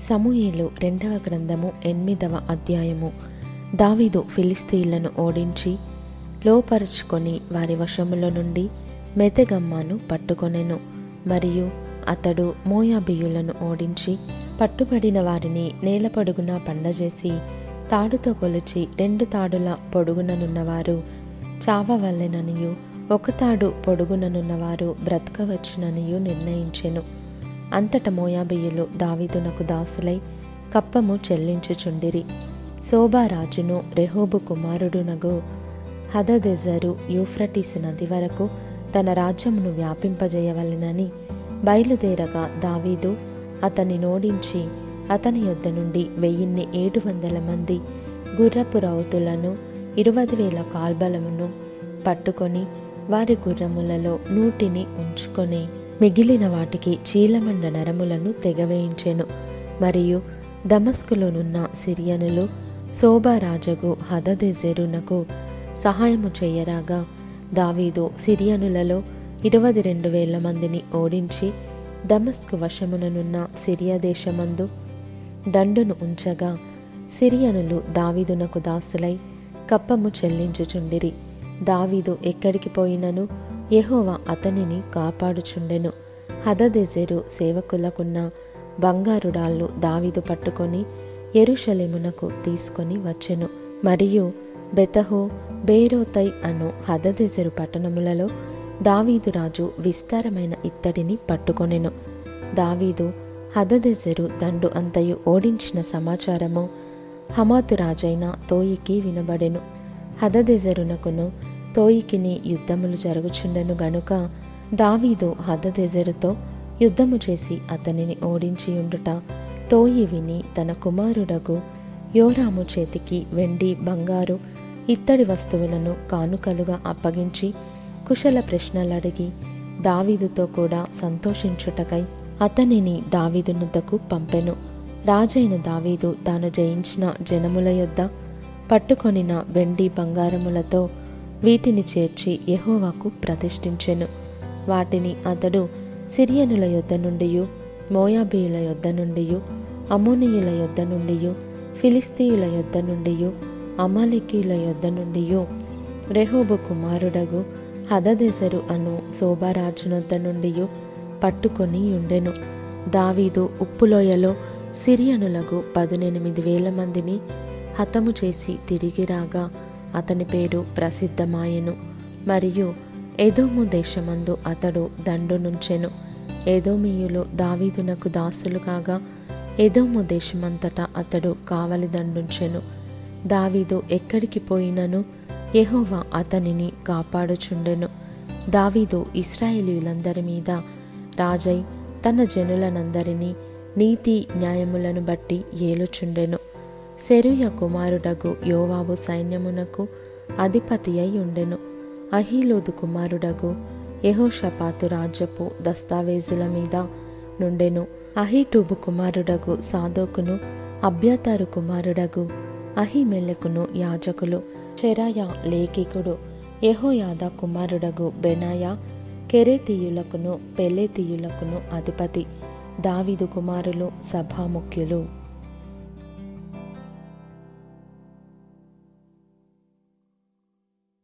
సమూయేలు రెండవ గ్రంథము ఎనిమిదవ అధ్యాయము. దావీదు ఫిలిస్తీన్లను ఓడించి లోపరుచుకొని వారి వశములో నుండి మెతెగమ్మాను పట్టుకొనెను. మరియు అతడు మోయాబియులను ఓడించి పట్టుబడిన వారిని నేలపొడుగున పండజేసి తాడుతో కొలిచి రెండు తాడుల పొడుగుననున్నవారు చావవల్లెననియు ఒక తాడు పొడుగుననున్నవారు బ్రతకవచ్చుననియు నిర్ణయించెను. అంతట మోయాబియులు దావీదునకు దాసులై కప్పము చెల్లించుచుండిరి. శోభారాజును రెహోబు కుమారుడునగు హదదెజరు యూఫ్రటీసు నది వరకు తన రాజ్యమును వ్యాపింపజేయవలెనని బయలుదేరగా దావీదు అతని నోడించి అతని యొద్ద నుండి వెయ్యిన్ని ఏడు వందల మంది గుర్రపు రౌతులను ఇరవై వేల కాల్బలమును పట్టుకొని వారి గుర్రములలో నూటిని ఉంచుకొని మిగిలిన వాటికి చీలమండ నరములను తెగవేయించెను. మరియు దమస్కులోనున్న సిరియనులు శోభారాజగు హదదెజెరునకు సహాయము చేయరాగా దావీదు సిరియనులలో ఇరవై రెండు వేల మందిని ఓడించి దమస్కు వశముననున్న సిరియా దేశమందు దండును ఉంచగా సిరియనులు దావీదునకు దాసులై కప్పము చెల్లించుచుండిరి. దావీదు ఎక్కడికి పోయినను? యహోవ అతనిని కాపాడుచుండెను. హదదెజెరు సేవకులకున్న బంగారుడాళ్ళు దావీదు పట్టుకొని ఎరుషలేమునకు తీసుకొని వచ్చెను. మరియు బెతహో బేరోతై అను హదదెజెరు పట్టణములలో దావీదు రాజు విస్తారమైన ఇత్తడిని పట్టుకొనెను. దావీదు హదదెజెరు దండు అంతయు ఓడించిన సమాచారము హమాతు రాజైన తోయికి వినబడెను. హదదెజరునకును తోయికిని యుద్ధములు జరుగుచుండెను గనుక దావీదు హదదెజరుతో యుద్ధము చేసి అతనిని ఓడించి ఉండుట తోయి విని తన కుమారుడగు యోరాము చేతికి వెండి బంగారు ఇత్తడి వస్తువులను కానుకలుగా అప్పగించి కుశల ప్రశ్నలడిగి దావీదుతో కూడా సంతోషించుటకై అతనిని దావీదునుద్దకు పంపెను. రాజైన దావీదు తాను జయించిన జనముల యొద్ద పట్టుకొనిన వెండి బంగారములతో వీటిని చేర్చి యహోవాకు ప్రతిష్ఠించెను. వాటిని అతడు సిరియనుల యొద్ద నుండియు మోయాబీయుల యొద్ద నుండియు అమోనీయుల యొద్ద నుండియు ఫిలిస్తీయుల యొద్ద నుండియు అమాలికీయుల యొద్ద నుండి రెహోబు కుమారుడగు హదదెసరు అను శోభారాజునొద్ద నుండియు పట్టుకొని ఉండెను. దావీదు ఉప్పులోయలో సిరియనులకు పదునెనిమిది వేల మందిని హతము చేసి తిరిగి రాగా అతని పేరు ప్రసిద్ధమాయెను. మరియు ఏదోము దేశమందు అతడు దండు నుంచెను ఏదోమీయులు దావీదునకు దాసులు కాగా ఏదోము దేశమంతటా అతడు కావలి దండుంచెను. దావీదు ఎక్కడికి పోయినను? ఎహోవా అతనిని కాపాడుచుండెను. దావీదు ఇస్రాయేలీలందరి మీద రాజై తన జనులనందరినీ నీతి న్యాయములను బట్టి ఏలుచుండెను. సెరుయ కుమారుడగు యోవాబు సైన్యమునకు అధిపతి అయి ఉండెను అహీలోదు కుమారుడగు యహోషపాతు రాజ్యపు దస్తావేజుల మీద నుండెను. అహీటూబు కుమారుడగు సాదోకును అభ్యతారు కుమారుడగు అహిమెలకును యాజకులు చెరాయ లేఖికుడు యహోయాద కుమారుడగు బెనాయ కెరేతీయులకును పెలేతీయులకును అధిపతి. దావీదు కుమారులు సభాముఖ్యులు.